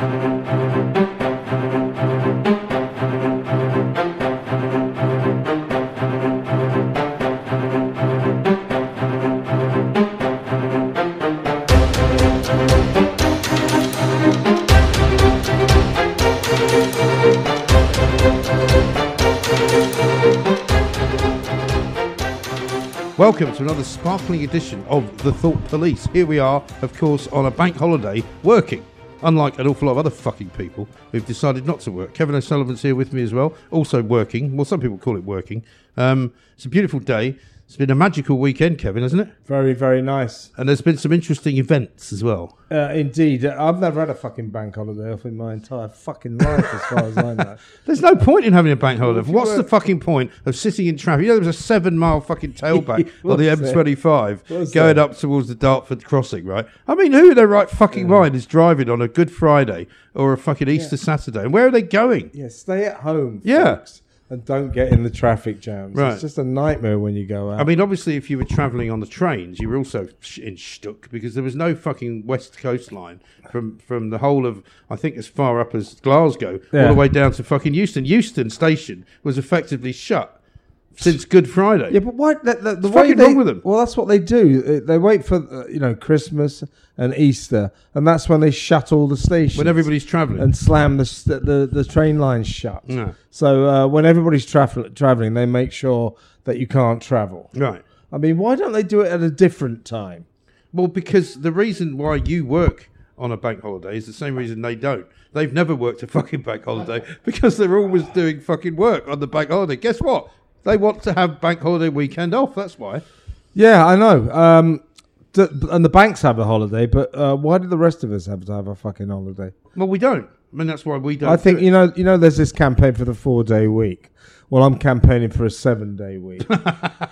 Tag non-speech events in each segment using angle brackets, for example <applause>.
Welcome to another sparkling edition of The Thought Police. Here we are, of course, on a bank holiday, working. Unlike an awful lot of other fucking people who've decided not to work. Kevin O'Sullivan's here with me as well, also working. Well, some people call it working. Um, it's a beautiful day. It's been a magical weekend, Kevin, hasn't it? Very, very nice. And there's been some interesting events as well. Uh, indeed. I've never had a fucking bank holiday off in my entire fucking life, as far as I know. <laughs> There's no point in having a bank holiday. What's the fucking point of sitting in traffic? You know, there was a seven mile fucking tailback <laughs> on the M25 going there? up towards the Dartford crossing, right? I mean, who in their right fucking mind is driving on a Good Friday or a fucking Easter Saturday? And where are they going? Yeah, stay at home, Yeah. folks, and don't get in the traffic jams. Right. It's just a nightmare when you go out. I mean, obviously, if you were travelling on the trains, you were also in Stuck because there was no fucking west coastline from from the whole of I think as far up as Glasgow all the way down to fucking Euston. Euston station was effectively shut since Good Friday. yeah, but why? The, the, the What's way fucking they, wrong with them? Well, that's what they do. They wait for uh, you know Christmas and Easter, and that's when they shut all the stations when everybody's travelling. and slam the the, the train lines shut. Yeah. So uh, when everybody's travel- traveling, they make sure that you can't travel. right. I mean, why don't they do it at a different time? Well, because the reason why you work on a bank holiday is the same reason they don't. They've never worked a fucking bank holiday <laughs> because they're always doing fucking work on the bank holiday. Guess what? They want to have bank holiday weekend off. That's why. Yeah, I know. Um, d- and the banks have a holiday, but uh, why do the rest of us have to have a fucking holiday? Well, we don't. I mean, that's why we don't. I think do you know. You know, there's this campaign for the four day week. Well, I'm campaigning for a seven day week. I'm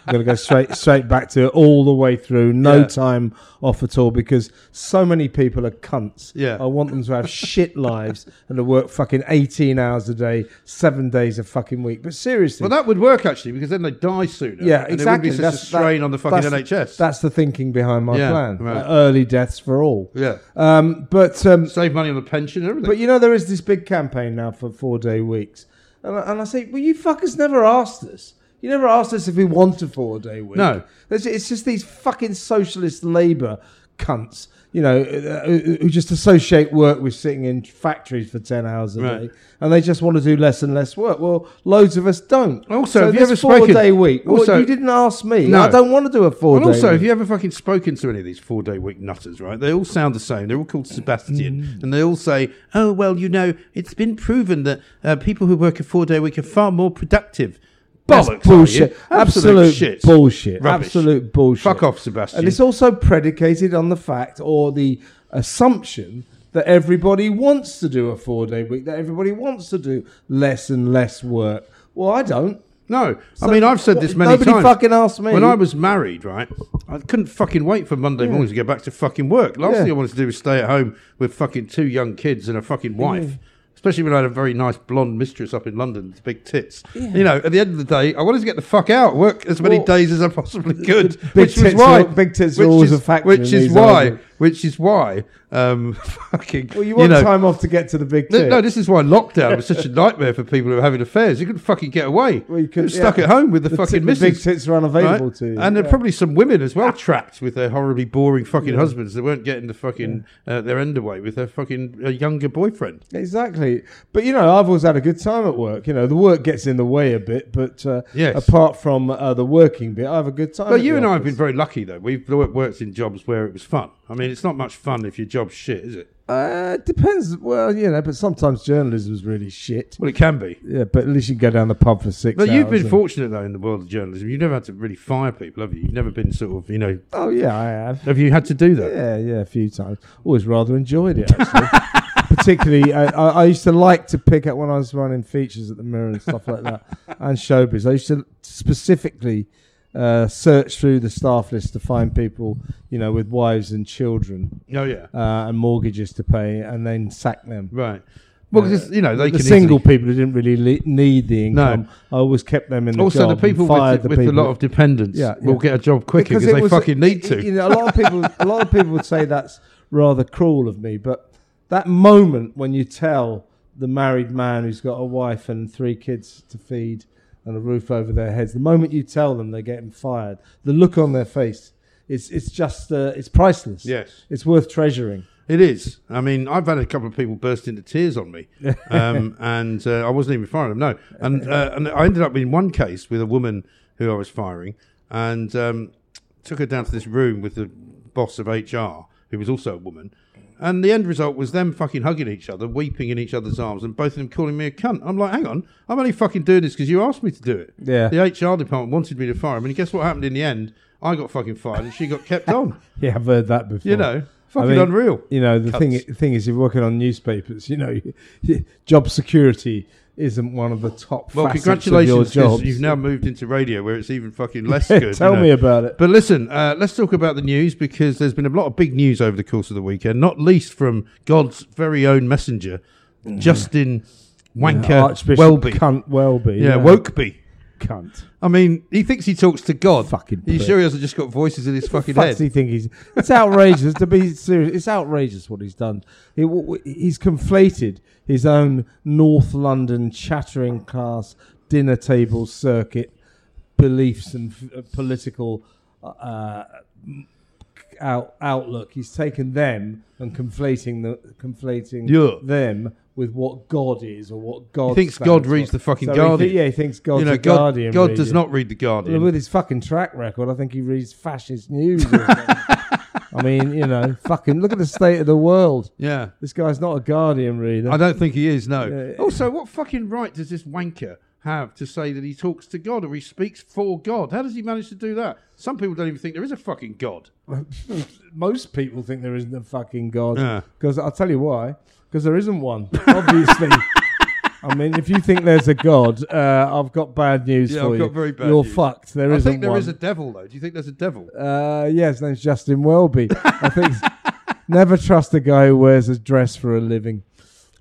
going to go straight straight back to it all the way through, no Yeah. time off at all, because so many people are cunts. Yeah. I want them to have shit lives and to work fucking 18 hours a day, seven days a fucking week. But seriously, Well, that would work actually because then they die sooner. Yeah, and exactly. There wouldn't be such a strain on the fucking that's- NHS. That's the thinking behind my Yeah, plan. right. Uh, early deaths for all. yeah. Um, but um, Save money on the pension and everything. but you know there is this big campaign now for four day weeks, and I, and I say, well, you fuckers never asked us. You never asked us if we want a four day week. No. it's, it's just these fucking socialist Labour cunts. You know, uh, who who just associate work with sitting in factories for ten hours a Right. day, and they just want to do less and less work. Well, loads of us don't. Also, so have you ever four spoken- day week? well, Also- you didn't ask me. No. I don't want to do a four and day. also, week. have you ever fucking spoken to any of these four day week nutters, right? They all sound the same. They're all called Sebastian. Mm. And they all say, oh, well, you know, it's been proven that uh, people who work a four day week are far more productive. That's Bollocks, are bullshit. you? Absolute shit. bullshit. Rubbish. Absolute bullshit. Fuck off, Sebastian. And it's also predicated on the fact or the assumption that everybody wants to do a four day week, that everybody wants to do less and less work. Well, I don't. No, So I mean I've said this many nobody times. fucking asked me. When I was married, right, I couldn't fucking wait for Monday Yeah. morning to go back to fucking work. Last Yeah. thing I wanted to do was stay at home with fucking two young kids and a fucking wife. Especially when I had a very nice blonde mistress up in London with big tits. You know, at the end of the day, I wanted to get the fuck out, work as many Well, days as I possibly <laughs> could. big which was why are- big tits which always is- a factor Which is why, arguments. which is why, um, <laughs> fucking. well, you want know, time off to get to the big no, no, this is why lockdown was such a nightmare for people who were having affairs. You couldn't fucking get away. Well, you you could- were stuck at home with the, the, fucking the missus. big tits are unavailable Right? to you. And there are Yeah. probably some women as well <laughs> trapped with their horribly boring fucking husbands that weren't getting the fucking uh, their end away with their fucking uh, younger boyfriend. Exactly. But, you know, I've always had a good time at work. You know, the work gets in the way a bit, but uh, Yes. apart from uh, the working bit, I have a good time. But you the and I have been very lucky though. We've worked in jobs where it was fun. I mean, it's not much fun if your job's shit, is it? Uh, it depends. Well, you know, but sometimes journalism's really shit. Well, it can be. Yeah, but at least you can go down the pub for six But hours. you've been and- fortunate though in the world of journalism. You've never had to really fire people, have you? You've never been sort of, you know, Oh, yeah, I have. have you had to do that? Yeah, yeah, a few times. Always rather enjoyed it, actually. <laughs> Particularly, I, I, I used to like to pick up when I was running features at the Mirror and stuff like that, and showbiz. I used to specifically uh, search through the staff list to find people, you know, with wives and children Oh yeah, uh, and mortgages to pay, and then sack them. right. Well, because you know they the can single easily- people who didn't really le- need the No. income, I always kept them in the also the job people and fired with, the with a lot of dependents Yeah, will get a job quicker because they was- fucking need to. You know, a lot of people, a lot of people would say that's rather cruel of me, but that moment when you tell the married man who's got a wife and three kids to feed and a roof over their heads, the moment you tell them they're getting fired, the look on their face, it's it's just uh, it's priceless. Yes. it's worth treasuring. It is. I mean, I've had a couple of people burst into tears on me, <laughs> um, and uh, I wasn't even firing them. No, and uh, and I ended up in one case with a woman who I was firing, and um, took her down to this room with the boss of HR, who was also a woman. And the end result was them fucking hugging each other, weeping in each other's arms, and both of them calling me a cunt. I'm like, hang on, I'm only fucking doing this because you asked me to do it. Yeah. The HR department wanted me to fire him, and guess what happened in the end? I got fucking fired, and she got kept <laughs> on. Yeah, I've heard that before. You know, fucking mean, unreal. You know, the thing Cunts. thing is, you're working on newspapers. You know, <laughs> job security isn't one of the top. Well, congratulations, of your 'cause jobs. you've now moved into radio where it's even fucking less <laughs> good. Tell you know. me about it. But listen, uh, let's talk about the news because there's been a lot of big news over the course of the weekend, not least from God's very own messenger, Justin Wanker Archbishop Welby. cunt Welby. yeah, Wokeby. Cunt. I mean, he thinks he talks to God. Fucking Are you prick. sure he hasn't just got voices in his fucking Fuck head? does he think he's? It's outrageous to be serious. It's outrageous what he's done. He, w- w- he's conflated his own North London chattering class dinner table circuit beliefs and f- uh, political uh, out, outlook. He's taken them and conflating the conflating Yeah. them with what God is or what God thinks God for. reads the fucking So he thi- Guardian. yeah, he thinks God's you know, a God, Guardian. God does not read the Well, Guardian. with his fucking track record, I think he reads fascist news. <laughs> I mean, you know, fucking look at the state of the world. yeah. This guy's not a Guardian reader. I don't think he is, no. Yeah. Also, what fucking right does this wanker have to say that he talks to God or he speaks for God? How does he manage to do that? Some people don't even think there is a fucking God. <laughs> Most people think there isn't a fucking God. Because I'll tell you why. Because there isn't one, obviously. <laughs> I mean, if you think there's a God, uh, I've got bad news Yeah, for I've you. got very bad You're news. fucked. There I isn't think there one. is a devil, though. Do you think there's a devil? Uh, yeah, his name's Justin Welby. I think <laughs> never trust a guy who wears a dress for a living.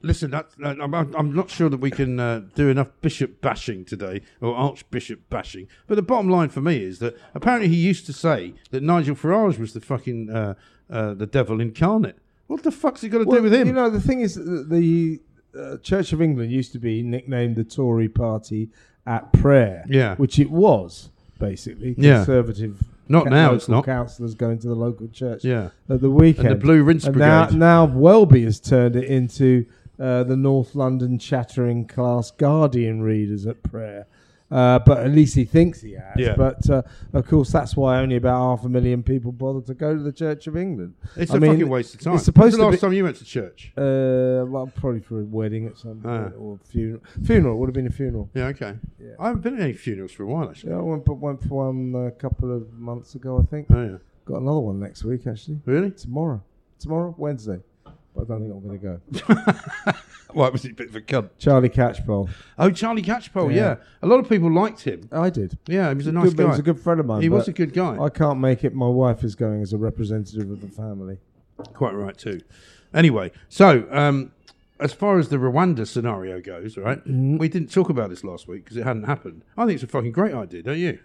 Listen, that, uh, I'm, I'm not sure that we can uh, do enough bishop bashing today or archbishop bashing. But the bottom line for me is that apparently he used to say that Nigel Farage was the fucking uh, uh, the devil incarnate. What the fuck's he got to do with him? You know, the thing is, that the uh, Church of England used to be nicknamed the Tory Party at prayer. Yeah. which it was basically Yeah. conservative. Not ca- now, it's not. councillors going to the local church. yeah, at the weekend. and the Blue Rinse And Brigade. now, now Welby has turned it into uh, the North London chattering class Guardian readers at prayer. Uh, but at least he thinks he has. Yeah. But uh, of course, that's why only about half a million people bother to go to the Church of England. it's I a mean, fucking waste of time. it's supposed When's the last time you went to church? Uh, well, probably for a wedding at some Ah. point or funeral. Funeral would have been a funeral. Yeah, okay. Yeah. I haven't been at any funerals for a while actually. Yeah, I went, but went for one a couple of months ago, I think. Oh yeah, Got another one next week, actually. really? Tomorrow. Tomorrow, Wednesday. But I don't think I'm going to go. <laughs> Why was he a bit of a cunt? Charlie Catchpole. Oh, Charlie Catchpole. Yeah. Yeah. a lot of people liked him. I did. Yeah, he was a nice good, He was a good friend of mine. he was a good guy. I can't make it. My wife is going as a representative of the family. Quite right too. Anyway, so um, as far as the Rwanda scenario goes, right? Mm-hmm. We didn't talk about this last week because it hadn't happened. I think it's a fucking great idea, don't you?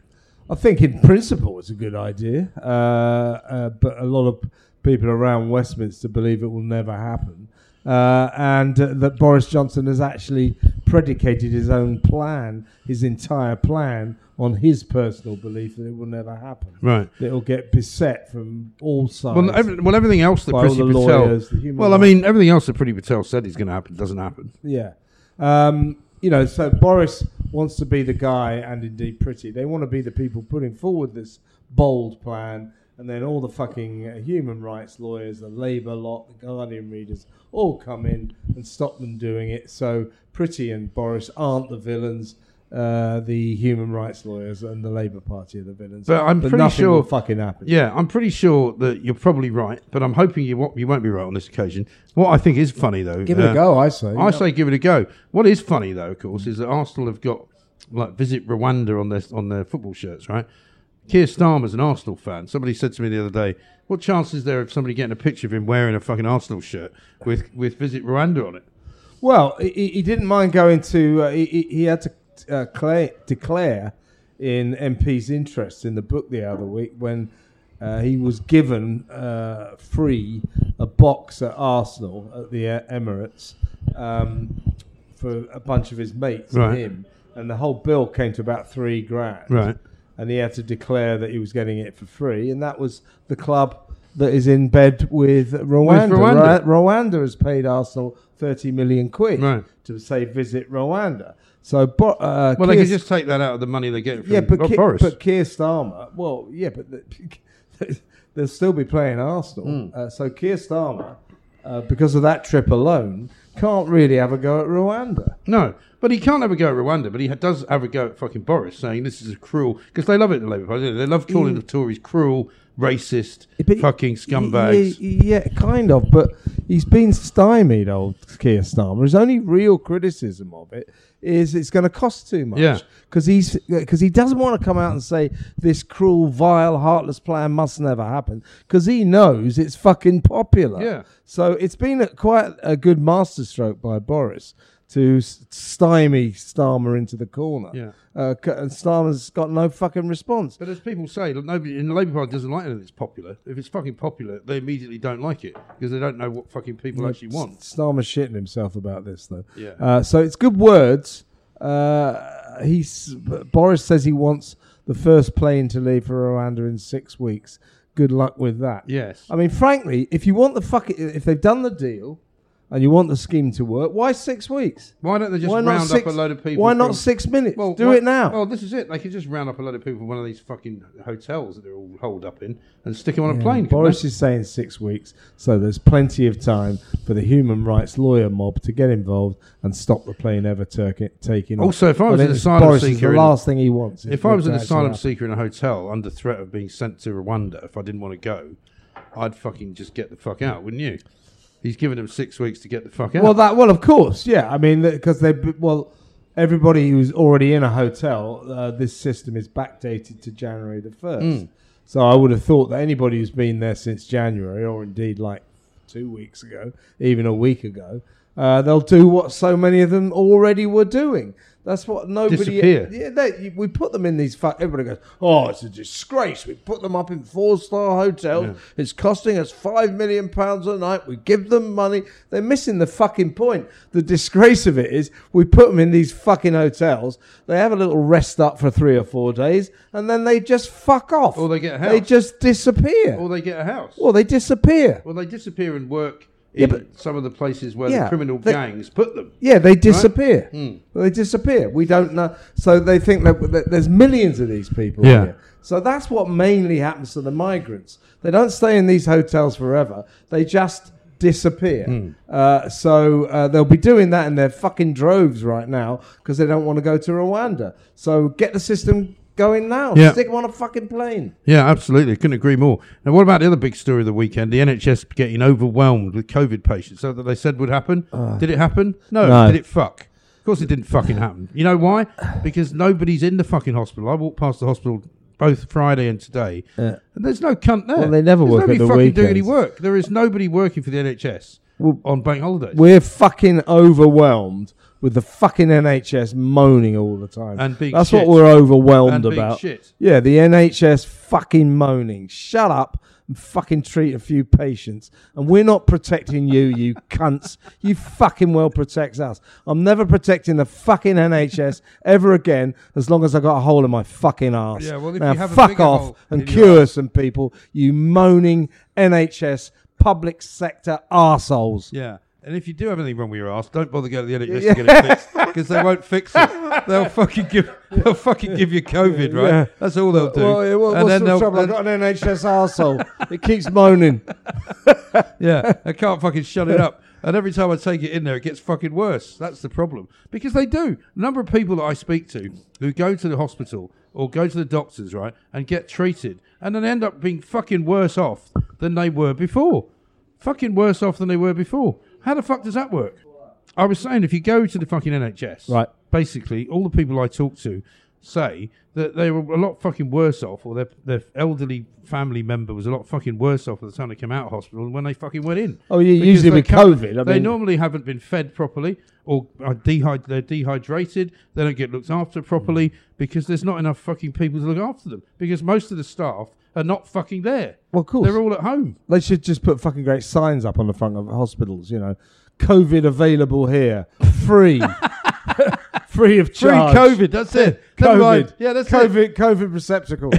I think in principle it's a good idea, uh, uh, but a lot of people around Westminster believe it will never happen, uh, and uh, that Boris Johnson has actually predicated his own plan, his entire plan, on his personal belief that it will never happen. Right. That it'll get beset from all sides. Well, every, well, everything else that Priti Patel. lawyers, well, I mean, everything else that Priti Patel said is going to happen doesn't happen. Yeah. Um, you know, so Boris wants to be the guy, and indeed Priti. They want to be the people putting forward this bold plan, and then all the fucking uh, human rights lawyers, the Labour lot, the Guardian readers, all come in and stop them doing it. So Priti and Boris aren't the villains. Uh, the human rights lawyers and the Labour Party are the villains. But I'm pretty nothing sure- fucking happen. Yeah, I'm pretty sure that you're probably right, but I'm hoping you won't, you won't be right on this occasion. What I think is funny, though, Give it uh, a go, I say. I say give it a go. What is funny though, of course, is that Arsenal have got like visit Rwanda on their on their football shirts, right? Keir Starmer's an Arsenal fan. Somebody said to me the other day, "What chance is there of somebody getting a picture of him wearing a fucking Arsenal shirt with with visit Rwanda on it?" Well, he, he didn't mind going to. Uh, he, he had to uh, cla declare in MP's interest in the book the other week when uh, he was given uh, free a box at Arsenal at the uh, Emirates um, for a bunch of his mates Right. and him, and the whole bill came to about three grand. Right. And he had to declare that he was getting it for free, and that was the club that is in bed with Rwanda. Rwanda. Ra- Rwanda has paid Arsenal thirty million quid Right. to say visit Rwanda. So, uh, Well, they Keir could just take that out of the money they get from yeah, but Boris. but Keir Starmer, well, yeah, but the, <laughs> they'll still be playing Arsenal. Hmm. Uh, so Keir Starmer, uh, because of that trip alone, can't really have a go at Rwanda. no, but he can't have a go at Rwanda. But he does have a go at fucking Boris, saying this is a cruel because they love it. The Labour Party, they? love calling the Tories cruel, racist, But- fucking scumbags. Yeah, yeah, kind of. But he's been stymied, old Keir Starmer. His only real criticism of it is it's going to cost too much. Yeah. Because he's because he doesn't want to come out and say this cruel, vile, heartless plan must never happen. Because he knows it's fucking popular. Yeah. So it's been a, quite a good masterstroke by Boris to stymie Starmer into the corner. Yeah. Uh, and Starmer's got no fucking response. But as people say, look, nobody in the Labour Party doesn't like anything that's popular. If it's fucking popular, they immediately don't like it because they don't know what fucking people actually want. Starmer's shitting himself about this, though. Yeah. Uh, so it's good words. Uh, he's Boris says he wants the first plane to leave for Rwanda in six weeks. Good luck with that. Yes. I mean, frankly, if you want the fuck, if they've done the deal and you want the scheme to work, why six weeks? Why don't they just why round six? up a load of people? why not from- six minutes? Well, Do why- it now. Well, this is it. They could just round up a load of people from one of these fucking hotels that they're all holed up in and stick them on a plane. Boris is saying six weeks, so there's plenty of time for the human rights lawyer mob to get involved and stop the plane ever turk- taking off. Also, if I was an asylum Boris is seeker the last thing he wants. If I was an asylum seeker in a hotel under threat of being sent to Rwanda, if I didn't want to go, I'd fucking just get the fuck out, wouldn't you? He's given them six weeks to get the fuck out. Well, that well, of course, yeah. I mean, because they well, everybody who's already in a hotel, uh, this system is backdated to January the first. Mm. So I would have thought that anybody who's been there since January, or indeed like two weeks ago, even a week ago, uh, they'll do what so many of them already were doing. That's what nobody. Disappear. Yeah, they, we put them in these. Fu- everybody goes, "Oh, it's a disgrace." We put them up in four-star hotels. Yeah. It's costing us five million pounds a night. We give them money. They're missing the fucking point. The disgrace of it is we put them in these fucking hotels. They have a little rest up for three or four days, and then they just fuck off. Or they get a house. They just disappear. or they get a house. Or they disappear. Well, they disappear and work Yeah, but- some of the places where Yeah, the criminal they- gangs put them. Yeah, they disappear. Hmm. They disappear. We don't know. So they think that, that there's millions of these people Yeah. here. So that's what mainly happens to the migrants. They don't stay in these hotels forever. They just disappear. Hmm. Uh, so uh, they'll be doing that in their fucking droves right now because they don't want to go to Rwanda. So get the system going now. Yeah. Stick them on a fucking plane. Yeah, absolutely. Couldn't agree more. Now, what about the other big story of the weekend? The NHS getting overwhelmed with COVID patients. So that they said would happen. Did it happen? No. No. Did it fuck? Of course, it didn't fucking happen. You know why? Because nobody's in the fucking hospital. I walked past the hospital both Friday and today, Yeah. and there's no cunt there. Well, they never There's work nobody at the fucking doing any work. There is nobody working for the NHS Well, on bank holidays. We're fucking overwhelmed with the fucking NHS moaning all the time. And being That's shit. what we're overwhelmed And about. shit. Yeah, the NHS fucking moaning. Shut up and fucking treat a few patients. And we're not protecting you, you <laughs> cunts. You fucking well protects us. I'm never protecting the fucking NHS ever again as long as I got a hole in my fucking ass. Yeah, well, if now you have fuck bigger off and cure some people, you moaning NHS public sector arseholes. Yeah. And if you do have anything wrong with your ass, don't bother going to the NHS to get it fixed because they won't fix it. They'll <laughs> fucking give they'll fucking give you COVID, right? Yeah. That's all they'll do. Well, yeah, well, and what's then the trouble? I've got an NHS arsehole. it keeps moaning. <laughs> yeah, I can't fucking shut it up. And every time I take it in there, it gets fucking worse. That's the problem because they do. The number of people that I speak to who go to the hospital or go to the doctors, right, and get treated, and then end up being fucking worse off than they were before. Fucking worse off than they were before. How the fuck does that work? I was saying, if you go to the fucking NHS, Right. basically all the people I talk to say that they were a lot fucking worse off, or their their elderly family member was a lot fucking worse off at the time they came out of hospital than when they fucking went in. Oh, yeah, Because usually they with can't- COVID. I they mean, normally haven't been fed properly, or are dehyd- they're dehydrated. They don't get looked after properly mm. because there's not enough fucking people to look after them. Because most of the staff are not fucking there. Well, of course. They're all at home. They should just put fucking great signs up on the front of hospitals, you know. COVID available here. Free. <laughs> Free of charge. Free. COVID. That's it. Never COVID. mind. Yeah, that's <laughs> it. COVID, COVID receptacle.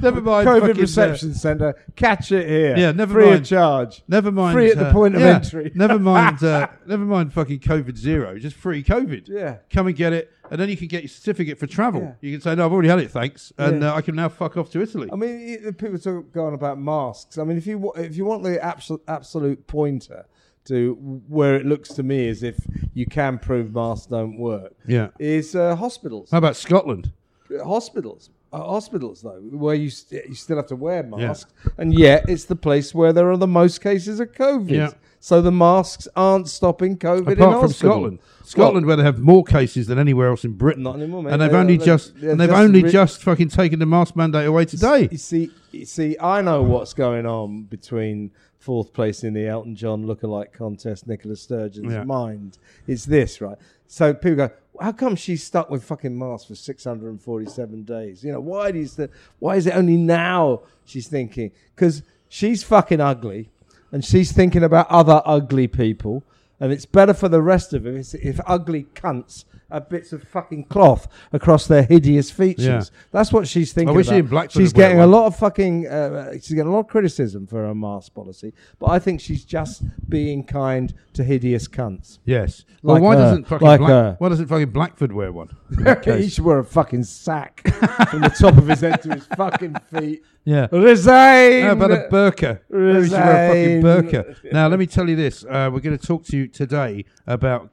Never mind. COVID <laughs> uh, reception centre. Catch it here. Yeah, never Free mind. of charge. Never mind. Free at the uh, point of entry. <laughs> never mind. Uh, never mind. Fucking COVID zero. Just free COVID. Yeah. Come and get it, and then you can get your certificate for travel. Yeah. You can say, "No, I've already had it, thanks," and Yeah. uh, I can now fuck off to Italy. I mean, people talk going about masks. I mean, if you wa- if you want the absolute absolute pointer to where it looks to me as if you can prove masks don't work, yeah. is uh, hospitals. How about Scotland? hospitals. Uh, hospitals, though, where you st- you still have to wear masks, and yet it's the place where there are the most cases of COVID. Yeah. So the masks aren't stopping COVID in Apart from hospital. Scotland, Scotland, where they have more cases than anywhere else in Britain, Not anymore, mate. and they've They- only they- just and they've just only just fucking taken the mask mandate away today. You see, you see, I know what's going on between fourth place in the Elton John lookalike contest, Nicola Sturgeon's Yeah. mind. It's this, right? So people go, how come she's stuck with fucking masks for 647 days? You know, why you st- why is it only now she's thinking? Because she's fucking ugly and she's thinking about other ugly people. And it's better for the rest of them if, if ugly cunts bits of fucking cloth across their hideous features. Yeah. That's what she's thinking. I wish about. Blackford She's getting a lot of fucking. Uh, she's getting a lot of criticism for her mask policy, but I think she's just being kind to hideous cunts. Yes. Well, Like why her, doesn't fucking like Black, why doesn't fucking Blackford wear one? <laughs> he should wear a fucking sack from the top of his head to his fucking feet. <laughs> yeah. Resign. How about a burqa? Should wear a fucking burqa. Now, let me tell you this. Uh, we're going to talk to you today about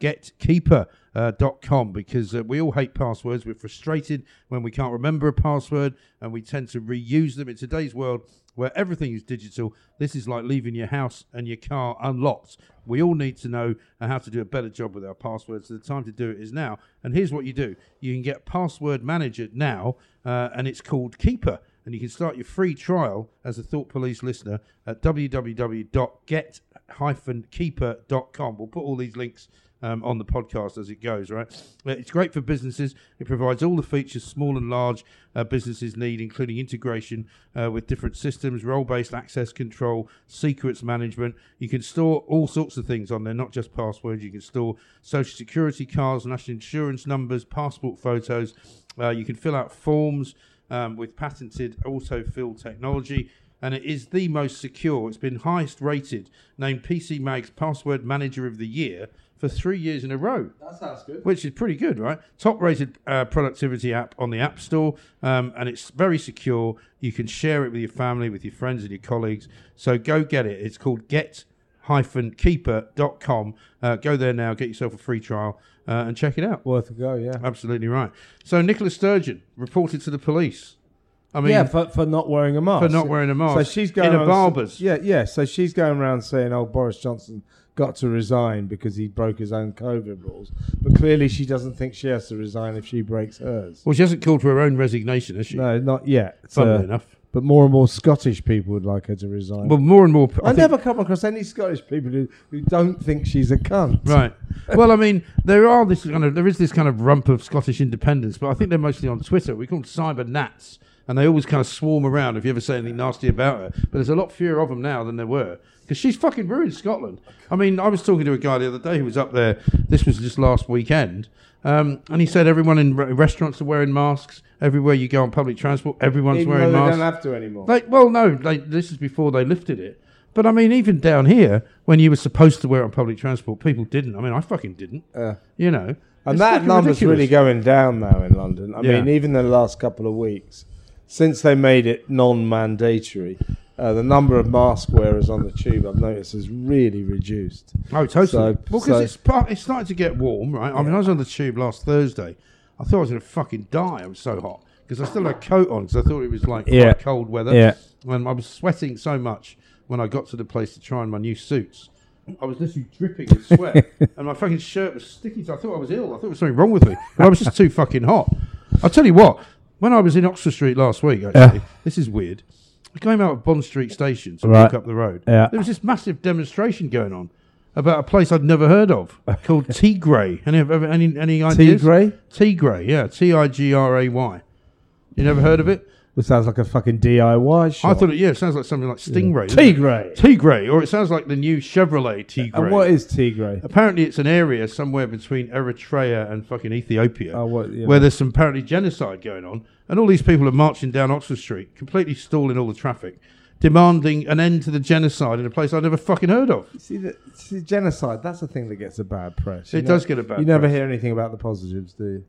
getkeeper.com because uh, we all hate passwords. We're frustrated when we can't remember a password and we tend to reuse them. In today's world, where everything is digital, this is like leaving your house and your car unlocked. We all need to know uh, how to do a better job with our passwords. So the time to do it is now. And here's what you do you can get Password Manager now, uh, and it's called Keeper and you can start your free trial as a Thought Police listener at www.get-keeper.com. We'll put all these links um, on the podcast as it goes, right? Uh, It's great for businesses. It provides all the features small and large uh, businesses need, including integration uh, with different systems, role based access control, secrets management. You can store all sorts of things on there, not just passwords. You can store social security cards, national insurance numbers, passport photos. Uh, you can fill out forms um, with patented autofill technology. And it is the most secure. It's been highest rated, named PC Mag's Password Manager of the Year for three years in a row That sounds good. which is pretty good, right? Top rated uh, productivity app on the App Store, um, and it's very secure. You can share it with your family, with your friends, and your colleagues. So go get it. It's called get keeper.com. Uh, go there now, get yourself a free trial, uh, and check it out. Worth a go, yeah. Absolutely right. So Nicola Sturgeon reported to the police. I mean, yeah, for, for not wearing a mask. for not wearing a mask. So she's going in a barber's. Yeah, yeah. So she's going around saying, "Oh, Boris Johnson got to resign because he broke his own COVID rules." But clearly, she doesn't think she has to resign if she breaks hers. Well, she hasn't called for her own resignation, has she? No, not yet. Funnily Uh, enough. But more and more Scottish people would like her to resign. Well, more and more. I, think- never come across any Scottish people who, who don't think she's a cunt. Right. <laughs> Well, I mean, there are this kind of there is this kind of rump of Scottish independence, but I think they're mostly on Twitter. We call them cyber nats, and they always kind of swarm around if you ever say anything nasty about her. But there's a lot fewer of them now than there were because she's fucking ruined Scotland. I mean, I was talking to a guy the other day who was up there. This was just last weekend, um, and he said everyone in re- restaurants are wearing masks. Everywhere you go on public transport, everyone's Even wearing though they masks. don't have to anymore. Like, well, no, like, this is before they lifted it. But I mean, even down here, when you were supposed to wear it on public transport, people didn't. I mean, I fucking didn't. Uh, You know, And that number's ridiculous. really going down now in London. I Yeah. mean, even the last couple of weeks, since they made it non-mandatory, uh, the number of mask wearers on the tube I've noticed has really reduced. Oh, totally. So- well, because so- it's part, it's starting to get warm, right? I mean, I was on the tube last Thursday. I thought I was going to fucking die. I was so hot because I still had a coat on because I thought it was like Yeah. cold weather. Yeah. And I was sweating so much when I got to the place to try on my new suits. I was literally dripping with sweat, <laughs> and my fucking shirt was sticky. So I thought I was ill. I thought there was something wrong with me. But I was just too fucking hot. I'll tell you what. When I was in Oxford Street last week, actually, this is weird. I came out of Bond Street Station to Right. walk up the road. Yeah. There was this massive demonstration going on about a place I'd never heard of <laughs> called Tigray. Any any any ideas? Tigray? Tigray, yeah, T I G R A Y. You never heard of it? It sounds like a fucking DIY shop. I thought it. Yeah, it sounds like something like Stingray. doesn't? Tigray. Tigray, or it sounds like the new Chevrolet Tigray. And what is Tigray? Apparently, it's an area somewhere between Eritrea and fucking Ethiopia, Oh, what? You where know. there's some apparently genocide going on, and all these people are marching down Oxford Street, completely stalling all the traffic, demanding an end to the genocide in a place I never fucking heard of. See, the, see, genocide. That's the thing that gets a bad press. It You does get a bad You never hear anything about the positives, do you?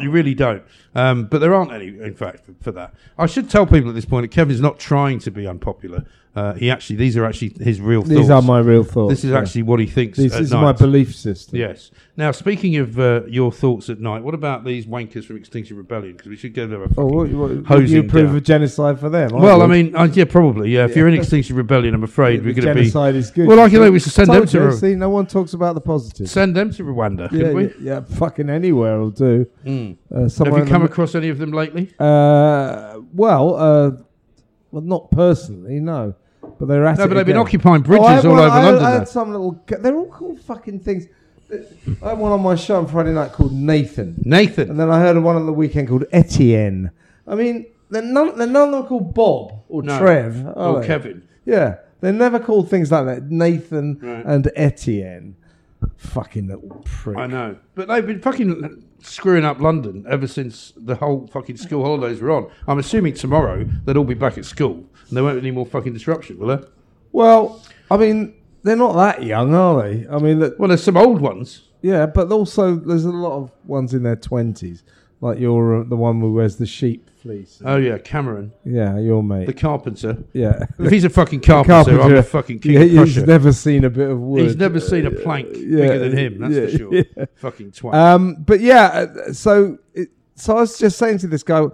You really don't. Um, but there aren't any, in fact, for, for that. I should tell people at this point that Kevin's not trying to be unpopular. Uh, he actually, these are actually his real thoughts. These are my real thoughts. This is yeah. actually what he thinks. This is night. my belief system. Yes. Now, speaking of uh, your thoughts at night, what about these wankers from Extinction Rebellion? Because we should give them a Oh, what, what, you approve down. of genocide for them? Well, I mean, uh, yeah, probably. Yeah, if you're in Extinction Rebellion, I'm afraid The we're going to be. genocide is good. Well, I think we should send them to you, see, no one talks about the positives. send them to Rwanda, yeah, yeah, yeah, fucking anywhere will do. Mm. Uh, Have you come the- across any of them lately? Uh, well, uh, well, not personally, no. But they're at No, it but they've been occupying bridges Oh, I all one- over I London. I now. had some little. They're all called fucking things. I had one on my show on Friday night called Nathan, Nathan. and then I heard one on the weekend called Etienne. I mean, they're none, they're none of them called Bob or No. Trev or they? Kevin. Yeah, they're never called things like that. Nathan Right. and Etienne. Fucking little prick. I know. But they've been fucking screwing up London ever since the whole fucking school holidays were on. I'm assuming tomorrow they'll all be back at school and there won't be any more fucking disruption, will there? Well, I mean, they're not that young, are they? I mean, Well, there's some old ones. yeah, but also there's a lot of ones in their twenties, like you're uh, the one who wears the sheep fleece. Oh, yeah, Cameron, yeah, your mate. the carpenter. yeah, If he's a fucking carpenter, I'm the fucking king yeah, of he's Prussia. never seen a bit of wood. He's never seen a plank Yeah, bigger than him, that's yeah, for sure. yeah. Fucking twat. Um, but yeah, uh, so it, so I was just saying to this guy,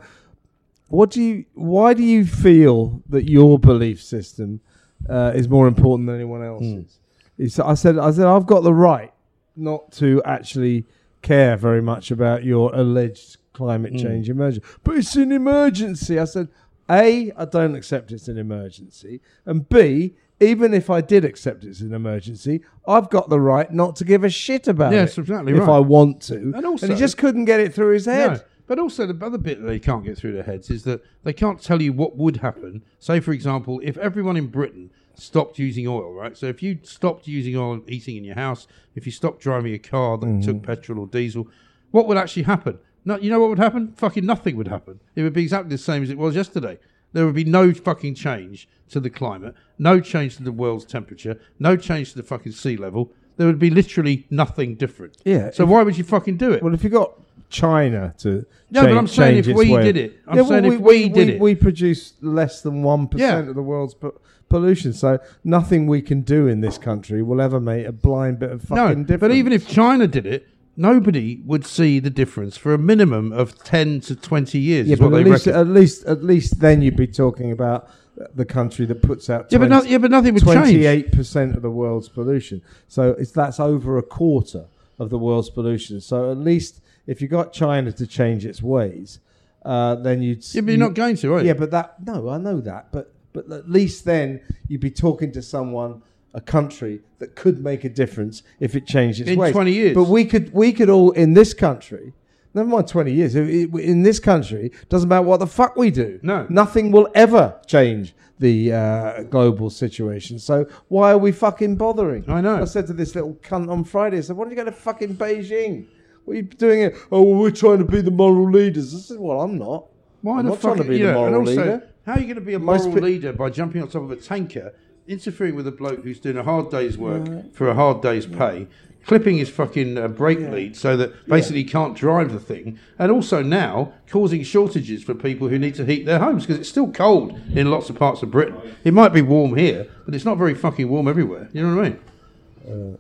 what do you? Why do you feel that your belief system uh, is more important than anyone else's? He sa- I said, I said, I've got the right not to actually care very much about your alleged climate mm. change emergency, but it's an emergency. I said, a, I don't accept it's an emergency, and B. Even if I did accept it's an emergency, I've got the right not to give a shit about Yes, it exactly if right. I want to. And also- and he just couldn't get it through his head. No. But also, the other bit that they can't get through their heads is that they can't tell you what would happen. Say, for example, if everyone in Britain stopped using oil, right? So if you stopped using oil and heating in your house, if you stopped driving a car that Mm-hmm. took petrol or diesel, what would actually happen? No, you know what would happen? Fucking nothing would happen. It would be exactly the same as it was yesterday. There would be no fucking change to the climate, no change to the world's temperature, no change to the fucking sea level. There would be literally nothing different. Yeah, So why would you fucking do it? Well, if you got China to No, but I'm saying if we way- did it. I'm Yeah, well, saying if we did it. we produce less than one percent Yeah. of the world's po- pollution. So nothing we can do in this country will ever make a blind bit of No, fucking difference. but even if China did it, nobody would see the difference for a minimum of ten to twenty years. yeah, but at least, reckon. at least at least then you'd be talking about the country that puts out yeah, but no, yeah, but nothing would change. twenty-eight percent of the world's pollution. So it's that's over a quarter of the world's pollution. So at least if you got China to change its ways, uh, then you'd. Yeah, but you're not going to, are you? Yeah, but that no, I know that, but but at least then you'd be talking to someone, a country that could make a difference if it changed its In ways. 20 years. But we could we could all in this country. Never mind twenty years. i- i- In this country, doesn't matter what the fuck we do. No. nothing will ever change the uh, global situation. So why are we fucking bothering? I know. I said to this little cunt on Friday. I said, "Why don't you go to fucking Beijing? What are you doing here? Oh, well, we're trying to be the moral leaders." I said, "Well, I'm not. Why I'm the not fuck? trying to be you the know, moral also, leader." how are you going to be a moral leader by jumping on top of a tanker, interfering with a bloke who's doing a hard day's work for a hard day's pay, clipping his fucking uh, brake lead so that basically he can't drive the thing, and also now causing shortages for people who need to heat their homes because it's still cold in lots of parts of Britain. It might be warm here, but it's not very fucking warm everywhere. You know what I mean?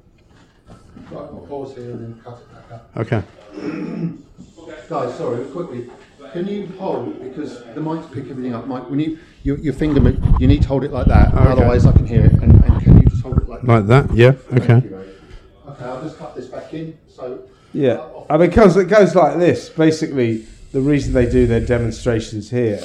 Right, I'll pause here and then cut it back up. Okay. <clears throat> Guys, sorry, quickly. Can you hold, because the mics pick everything up, Mike, when you, your, your finger, you need to hold it like that, Okay. otherwise I can hear it. And, and can you just hold it like that? Like that? Yeah. Thank Okay. I'll just cut this back in, so. Yeah, uh, I mean, because it goes like this. Basically, the reason they do their demonstrations here,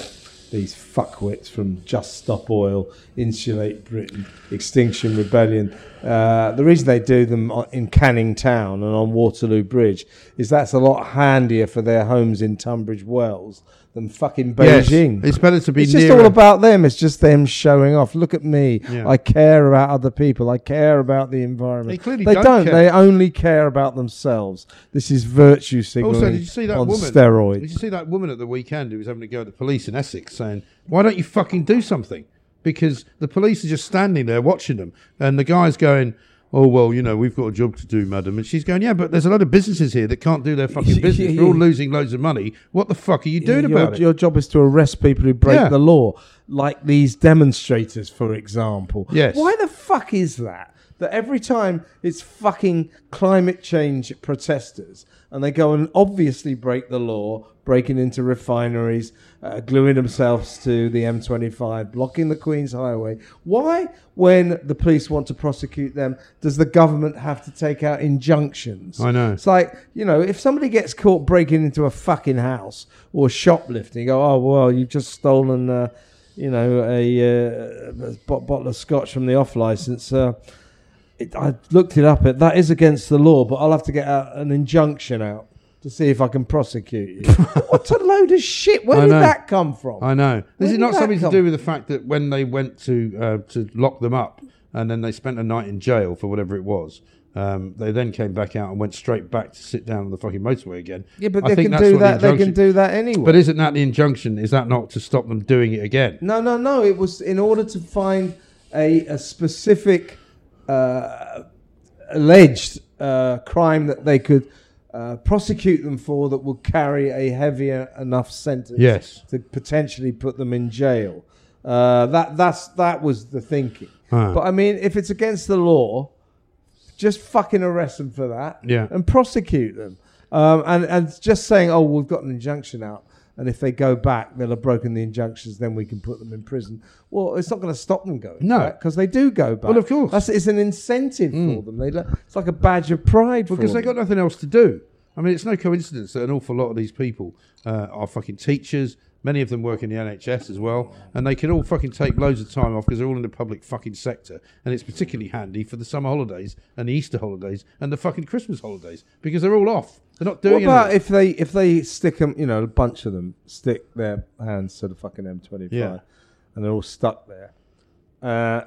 these fuckwits from Just Stop Oil, Insulate Britain, Extinction Rebellion, uh, the reason they do them in Canning Town and on Waterloo Bridge is that's a lot handier for their homes in Tunbridge Wells than fucking Yes, Beijing. it's better to be It's just nearer. all about them. It's just them showing off. Look at me. Yeah. I care about other people. I care about the environment. They clearly they don't don't. They only care about themselves. This is virtue signaling Also, did you see that on woman? steroids. Did you see that woman at the weekend who was having to go to the police in Essex saying, "Why don't you fucking do something?" Because the police are just standing there watching them, and the guy's going, "Oh well, you know, we've got a job to do, madam." And she's going, "Yeah, but there's a lot of businesses here that can't do their fucking <laughs> business. We're all losing loads of money. What the fuck are you doing your, about it?" Your job is to arrest people who break Yeah. the law, like these demonstrators, for example. Yes. Why the fuck is that? That every time it's fucking climate change protesters and they go and obviously break the law, breaking into refineries, uh, gluing themselves to the M25, blocking the Queen's Highway. Why, when the police want to prosecute them, does the government have to take out injunctions? I know. It's like, you know, if somebody gets caught breaking into a fucking house or shoplifting, you go, oh, well, you've just stolen, uh, you know, a, uh, a bottle of scotch from the off license. Uh, it, I looked it up. It, that is against the law, but I'll have to get an injunction out to see if I can prosecute you. <laughs> what a load of shit. Where I did know. that come from? I know. Where Is it did not that something to come- do with the fact that when they went to uh, to lock them up and then they spent a night in jail for whatever it was? Um, they then came back out and went straight back to sit down on the fucking motorway again. yeah, but I they think can that's do what the that. They can injunction- do that anyway. But isn't that the injunction? Is that not to stop them doing it again? No, no, no. It was in order to find a, a specific uh, alleged uh, crime that they could uh, prosecute them for that would carry a heavier enough sentence Yes. to potentially put them in jail. Uh, that that's that was the thinking. But I mean, if it's against the law, just fucking arrest them for that Yeah. and prosecute them. Um, and, and just saying, oh, we've got an injunction out, and if they go back, they'll have broken the injunctions, then we can put them in prison. Well, it's not going to stop them going No. because they do go back. Well, of course. Mm. That's, it's an incentive for them. They, it's like a badge of pride for Because they got nothing else to do. I mean, it's no coincidence that an awful lot of these people uh, are fucking teachers. Many of them work in the NHS as well, and they can all fucking take loads of time off because they're all in the public fucking sector. And it's particularly handy for the summer holidays and the Easter holidays and the fucking Christmas holidays because they're all off. They're not doing. What about anything. if they if they stick them, you know, a bunch of them stick their hands to the fucking M25 and they're all stuck there, uh,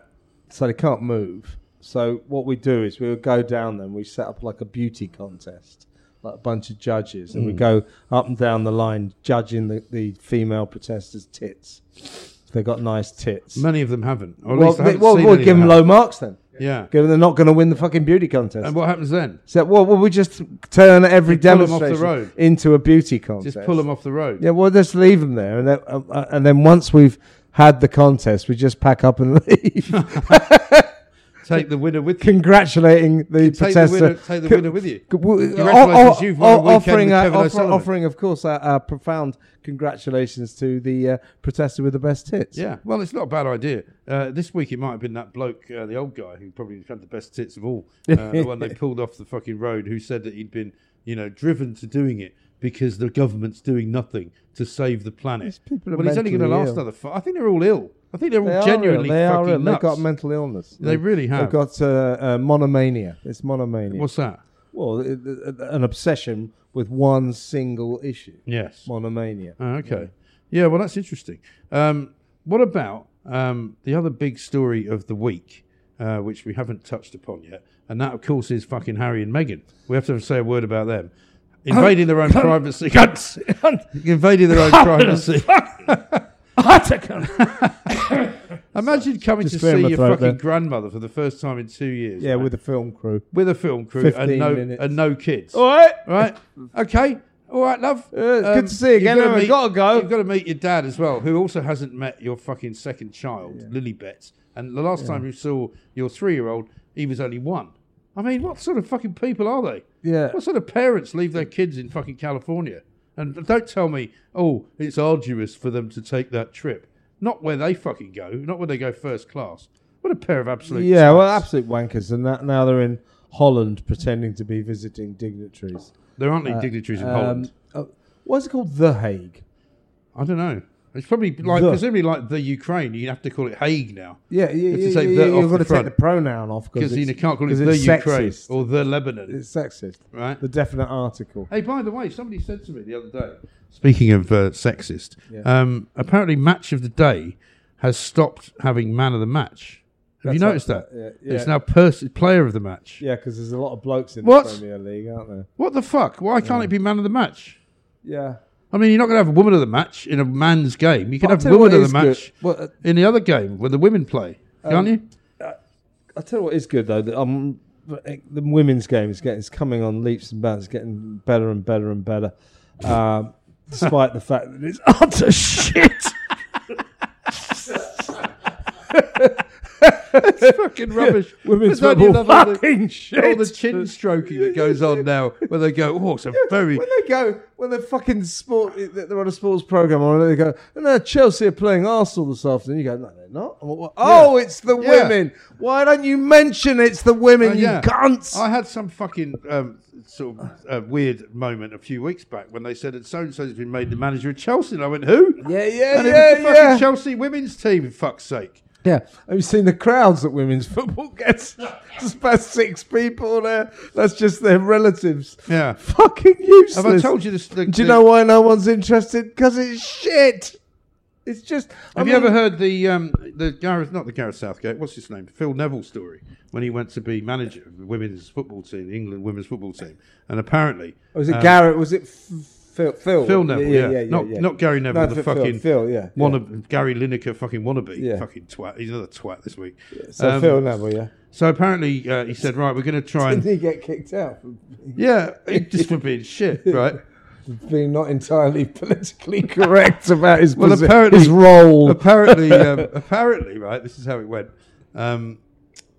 so they can't move. So what we do is we would go down there and we set up like a beauty contest, a bunch of judges, and we Hmm. go up and down the line judging the, the female protesters' tits. They got nice tits. Many of them haven't. Well, least they, haven't well, we'll give them low marks then. Yeah. Given they're not going to win the fucking beauty contest. And what happens then? so, well, well, we just turn every You pull 'em off the demonstration road. into a beauty contest. Just pull them off the road. Yeah, we'll just leave them there, and then, uh, uh, and then once we've had the contest, we just pack up and <laughs> leave, <laughs> Take the winner with you. congratulating the Take the protester. winner, take the winner with you. Congratulations, you've won o- offering, uh, offer- offering, of course, a, a profound congratulations to the uh, protester with the best tits. Yeah, well, it's not a bad idea. Uh, this week it might have been that bloke, uh, the old guy, who probably had the best tits of all, uh, the <laughs> one they pulled off the fucking road, who said that he'd been, you know, driven to doing it because the government's doing nothing to save the planet. These people are well, he's only going to last ill. another. Fu- I think they're all ill. I think they're They are genuinely. They are fucking ill. nuts. They've got mental illness. They really have. They've got uh, uh, monomania. It's monomania. What's that? well, it- it- an obsession with one single issue. Yes. Monomania. Oh, okay. Yeah, well, that's interesting. Um, what about um, the other big story of the week, uh, which we haven't touched upon yet? And that, of course, is fucking Harry and Meghan. We have to say a word about them. Invading their own privacy. <laughs> Invading their own privacy. <laughs> <laughs> <laughs> Imagine coming Just to clear see my your throat fucking there. grandmother for the first time in two years. Yeah, right? with a film crew. with a film crew 15 and no minutes. and no kids. All right. Right? <laughs> Okay. All right, love. Uh, good to see you you've again. gotta I've meet- gotta go. You've got to meet your dad as well, who also hasn't met your fucking second child, Lilibet. And the last time you saw your three-year-old, he was only one. I mean, what sort of fucking people are they? Yeah. What sort of parents leave their kids in fucking California? And don't tell me, oh, it's arduous for them to take that trip. Not where they fucking go. Not where they go first class. What a pair of absolute. Yeah, well, twats. absolute wankers. And that, now they're in Holland pretending to be visiting dignitaries. There aren't any dignitaries in Um, Holland. uh, what's it called? The Hague. I don't know. It's probably like The. presumably like the Ukraine. You have to call it Hague now Yeah, yeah, to yeah, take yeah, yeah, off You've the got to front. take the pronoun off because you can't call it the Ukraine sexist. or the Lebanon, It's sexist. right? The definite article. Hey, by the way, somebody said to me the other day. Speaking of uh, sexist, Yeah. um, apparently Match of the Day has stopped having Man of the Match. Have you That's noticed that? Yeah, yeah. It's now pers- Player of the Match. Yeah, because there's a lot of blokes in What? the Premier League, aren't there? What the fuck? Why can't it be Man of the Match? Yeah. I mean, you're not going to have a woman of the match in a man's game. You can But I'll have tell you woman what of is the good. match Well, uh, in the other game when the women play, can't Um, you? I tell you what is good though. that, Um, the women's game is getting it's coming on leaps and bounds, getting better and better and better. Um, despite the fact that it's <laughs> utter shit. It's fucking rubbish. Women's There's only football fucking shit. All the chin stroking that goes on now, where they go, "Oh, it's a very when they go when they're fucking sport they're on a sports program or they go no Chelsea are playing Arsenal this afternoon you go no they're not I'm like, "What? oh it's the Yeah. women why don't you mention it's the women Uh, you yeah. cunts I had some fucking um, sort of uh, weird moment a few weeks back when they said that so and so's been made the manager of Chelsea, and I went, "Who?" yeah yeah yeah. and it was the fucking yeah Chelsea women's team. For fuck's sake! Yeah have you seen the crowds that women's <laughs> football gets just about six people there that's just their relatives Yeah. fucking useless Have I told you this? The, do you know why no one's interested because it's shit it's just I Have you ever heard the um, the Gareth, not the Gareth Southgate, what's his name? Phil Neville story when he went to be manager of the women's football team, the England women's football team, and apparently Was it um, Garrett? Was it F- Phil? Phil, Phil Neville, yeah, not yeah. not Gary Neville, No, the Phil- fucking Phil, yeah, wanna, Gary Lineker fucking wannabe, Yeah. fucking twat. He's another twat this week. So Um, Phil Neville, yeah. So apparently uh, he said, right, we're going to try and he get kicked out yeah, just for being shit, <laughs> right? being not entirely politically correct about his Well, apparently- his role? apparently, <laughs> um, apparently, right. This is how it went. Um,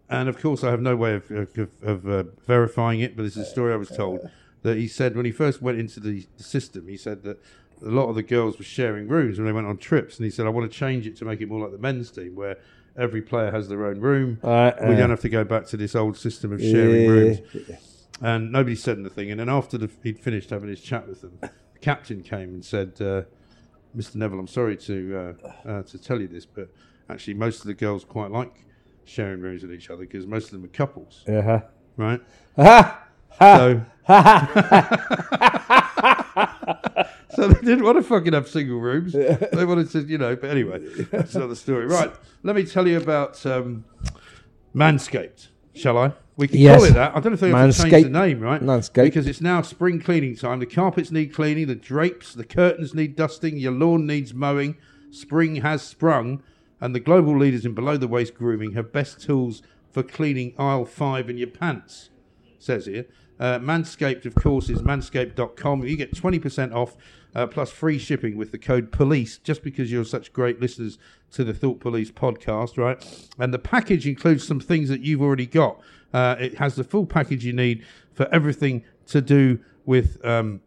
and of course, I have no way of, of, of uh, verifying it, but this is a story I was told that he said when he first went into the, the system, he said that a lot of the girls were sharing rooms when they went on trips, and he said, "I want to change it to make it more like the men's team, where every player has their own room. Uh, we uh, don't have to go back to this old system of sharing yeah. rooms." And nobody said anything. And then after the, he'd finished having his chat with them, the captain came and said, uh, "Mr. Neville, I'm sorry to uh, uh, to tell you this, but actually, most of the girls quite like sharing rooms with each other because most of them are couples, Uh-huh. right? Ha! So, <laughs> so they didn't want to fucking have single rooms. They wanted to, you know. But anyway, that's another story. Right. Let me tell you about um, Manscaped. Shall I? We can Yes. call it that. I don't know if they have to change the name, right? Manscaped. Because it's now spring cleaning time. The carpets need cleaning. The drapes, the curtains need dusting. Your lawn needs mowing. Spring has sprung, and the global leaders in below the waist grooming have best tools for cleaning aisle five in your pants says here. Uh, Manscaped, of course, is manscaped.com. You get 20% off uh, plus free shipping with the code POLICE just because you're such great listeners to the Thought Police podcast, right? And the package includes some things that you've already got. Uh, it has the full package you need for everything to do with. Um,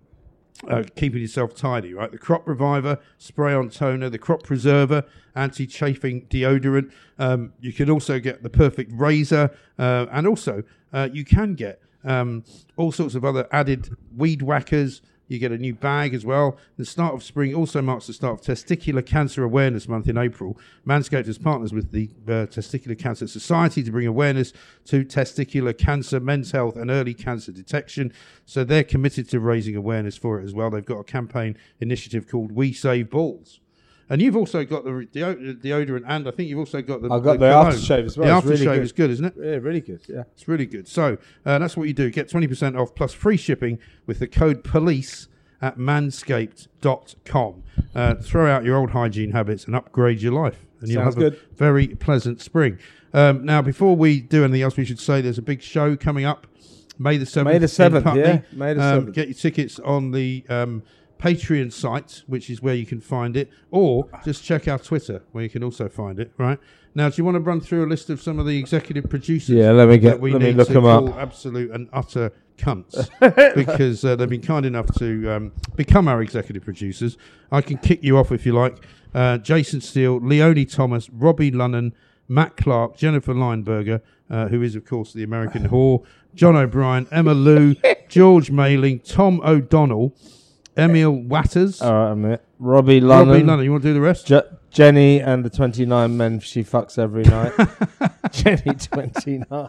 uh, keeping yourself tidy, right? The crop reviver, spray on toner, the crop preserver, anti chafing deodorant. Um, you can also get the perfect razor, uh, and also uh, you can get um, all sorts of other added weed whackers. You get a new bag as well. The start of spring also marks the start of Testicular Cancer Awareness Month in April. Manscaped has partners with the uh, Testicular Cancer Society to bring awareness to testicular cancer, men's health, and early cancer detection. So they're committed to raising awareness for it as well. They've got a campaign initiative called We Save Balls. And you've also got the deo- deodorant, and I think you've also got the. I've got the cologne. aftershave as well. The It's really aftershave good. is good, isn't it? Yeah, really good. Yeah. It's really good. So uh, that's what you do. Get 20% off plus free shipping with the code POLICE at manscaped.com. Uh, throw out your old hygiene habits and upgrade your life. And you'll Sounds have good. a very pleasant spring. Um, now, before we do anything else, we should say there's a big show coming up May the 7th. May the 7th, yeah. May the Um, Get your tickets on the um, Patreon site, which is where you can find it, or just check our Twitter, where you can also find it, right? Now, do you want to run through a list of some of the executive producers? Yeah, let me that get. we Let me look to them call up. absolute and utter cunts <laughs> because uh, they've been kind enough to um, become our executive producers. I can kick you off if you like. Uh, Jason Steele, Leonie Thomas, Robbie Lunnan, Matt Clark, Jennifer Lineberger, uh, who is of course the American whore, John O'Brien, Emma Lou, <laughs> George Mailing, Tom O'Donnell. Emil Watters, All right, a minute. Robbie Robbie London, You want to do the rest? Je- Jenny, and the 29 men she fucks every night. <laughs> Jenny, 29.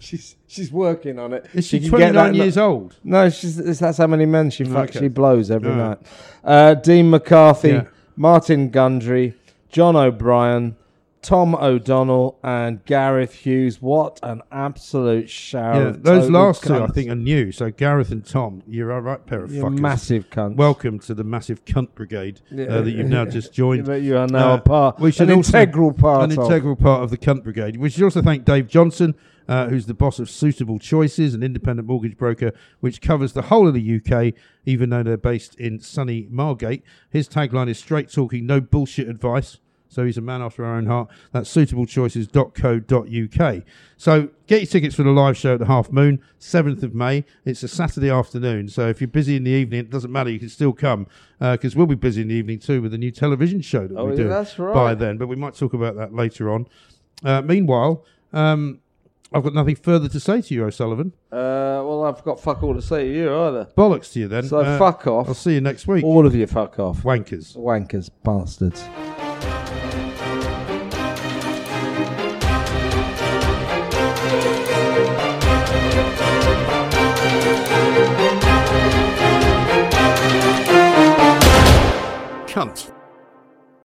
She's she's working on it. Is she, get 29 that- years old? No, she's that's how many men she fucks. Okay. She blows every right. night. Uh, Dean McCarthy, Yeah. Martin Gundry, John O'Brien, Tom O'Donnell, and Gareth Hughes. What an absolute shower! Yeah, those last two I think are new. So Gareth and Tom, you're a right pair of You're fuckers. massive cunt. Welcome to the massive cunt brigade uh, that you've now just joined. <laughs> That you are now Uh, a part. we should an also- integral part. an of. integral part of the Cunt Brigade. We should also thank Dave Johnson, uh, who's the boss of Suitable Choices, an independent mortgage broker which covers the whole of the UK, even though they're based in sunny Margate. His tagline is straight talking, no bullshit advice. So he's a man after our own heart. That's suitablechoices.co.uk. So get your tickets for the live show at the Half Moon, 7th of May. It's a Saturday afternoon. So if you're busy in the evening, it doesn't matter. You can still come because we'll be busy in the evening too with a new television show that Oh, we're doing that's right. by then. But we might talk about that later on. Uh, meanwhile, um, I've got nothing further to say to you, O'Sullivan. Uh, well, I've got fuck all to say to you either. Bollocks to you then. So Uh, fuck off. I'll see you next week. All of you, fuck off. Wankers. Wankers, bastards. Cunt.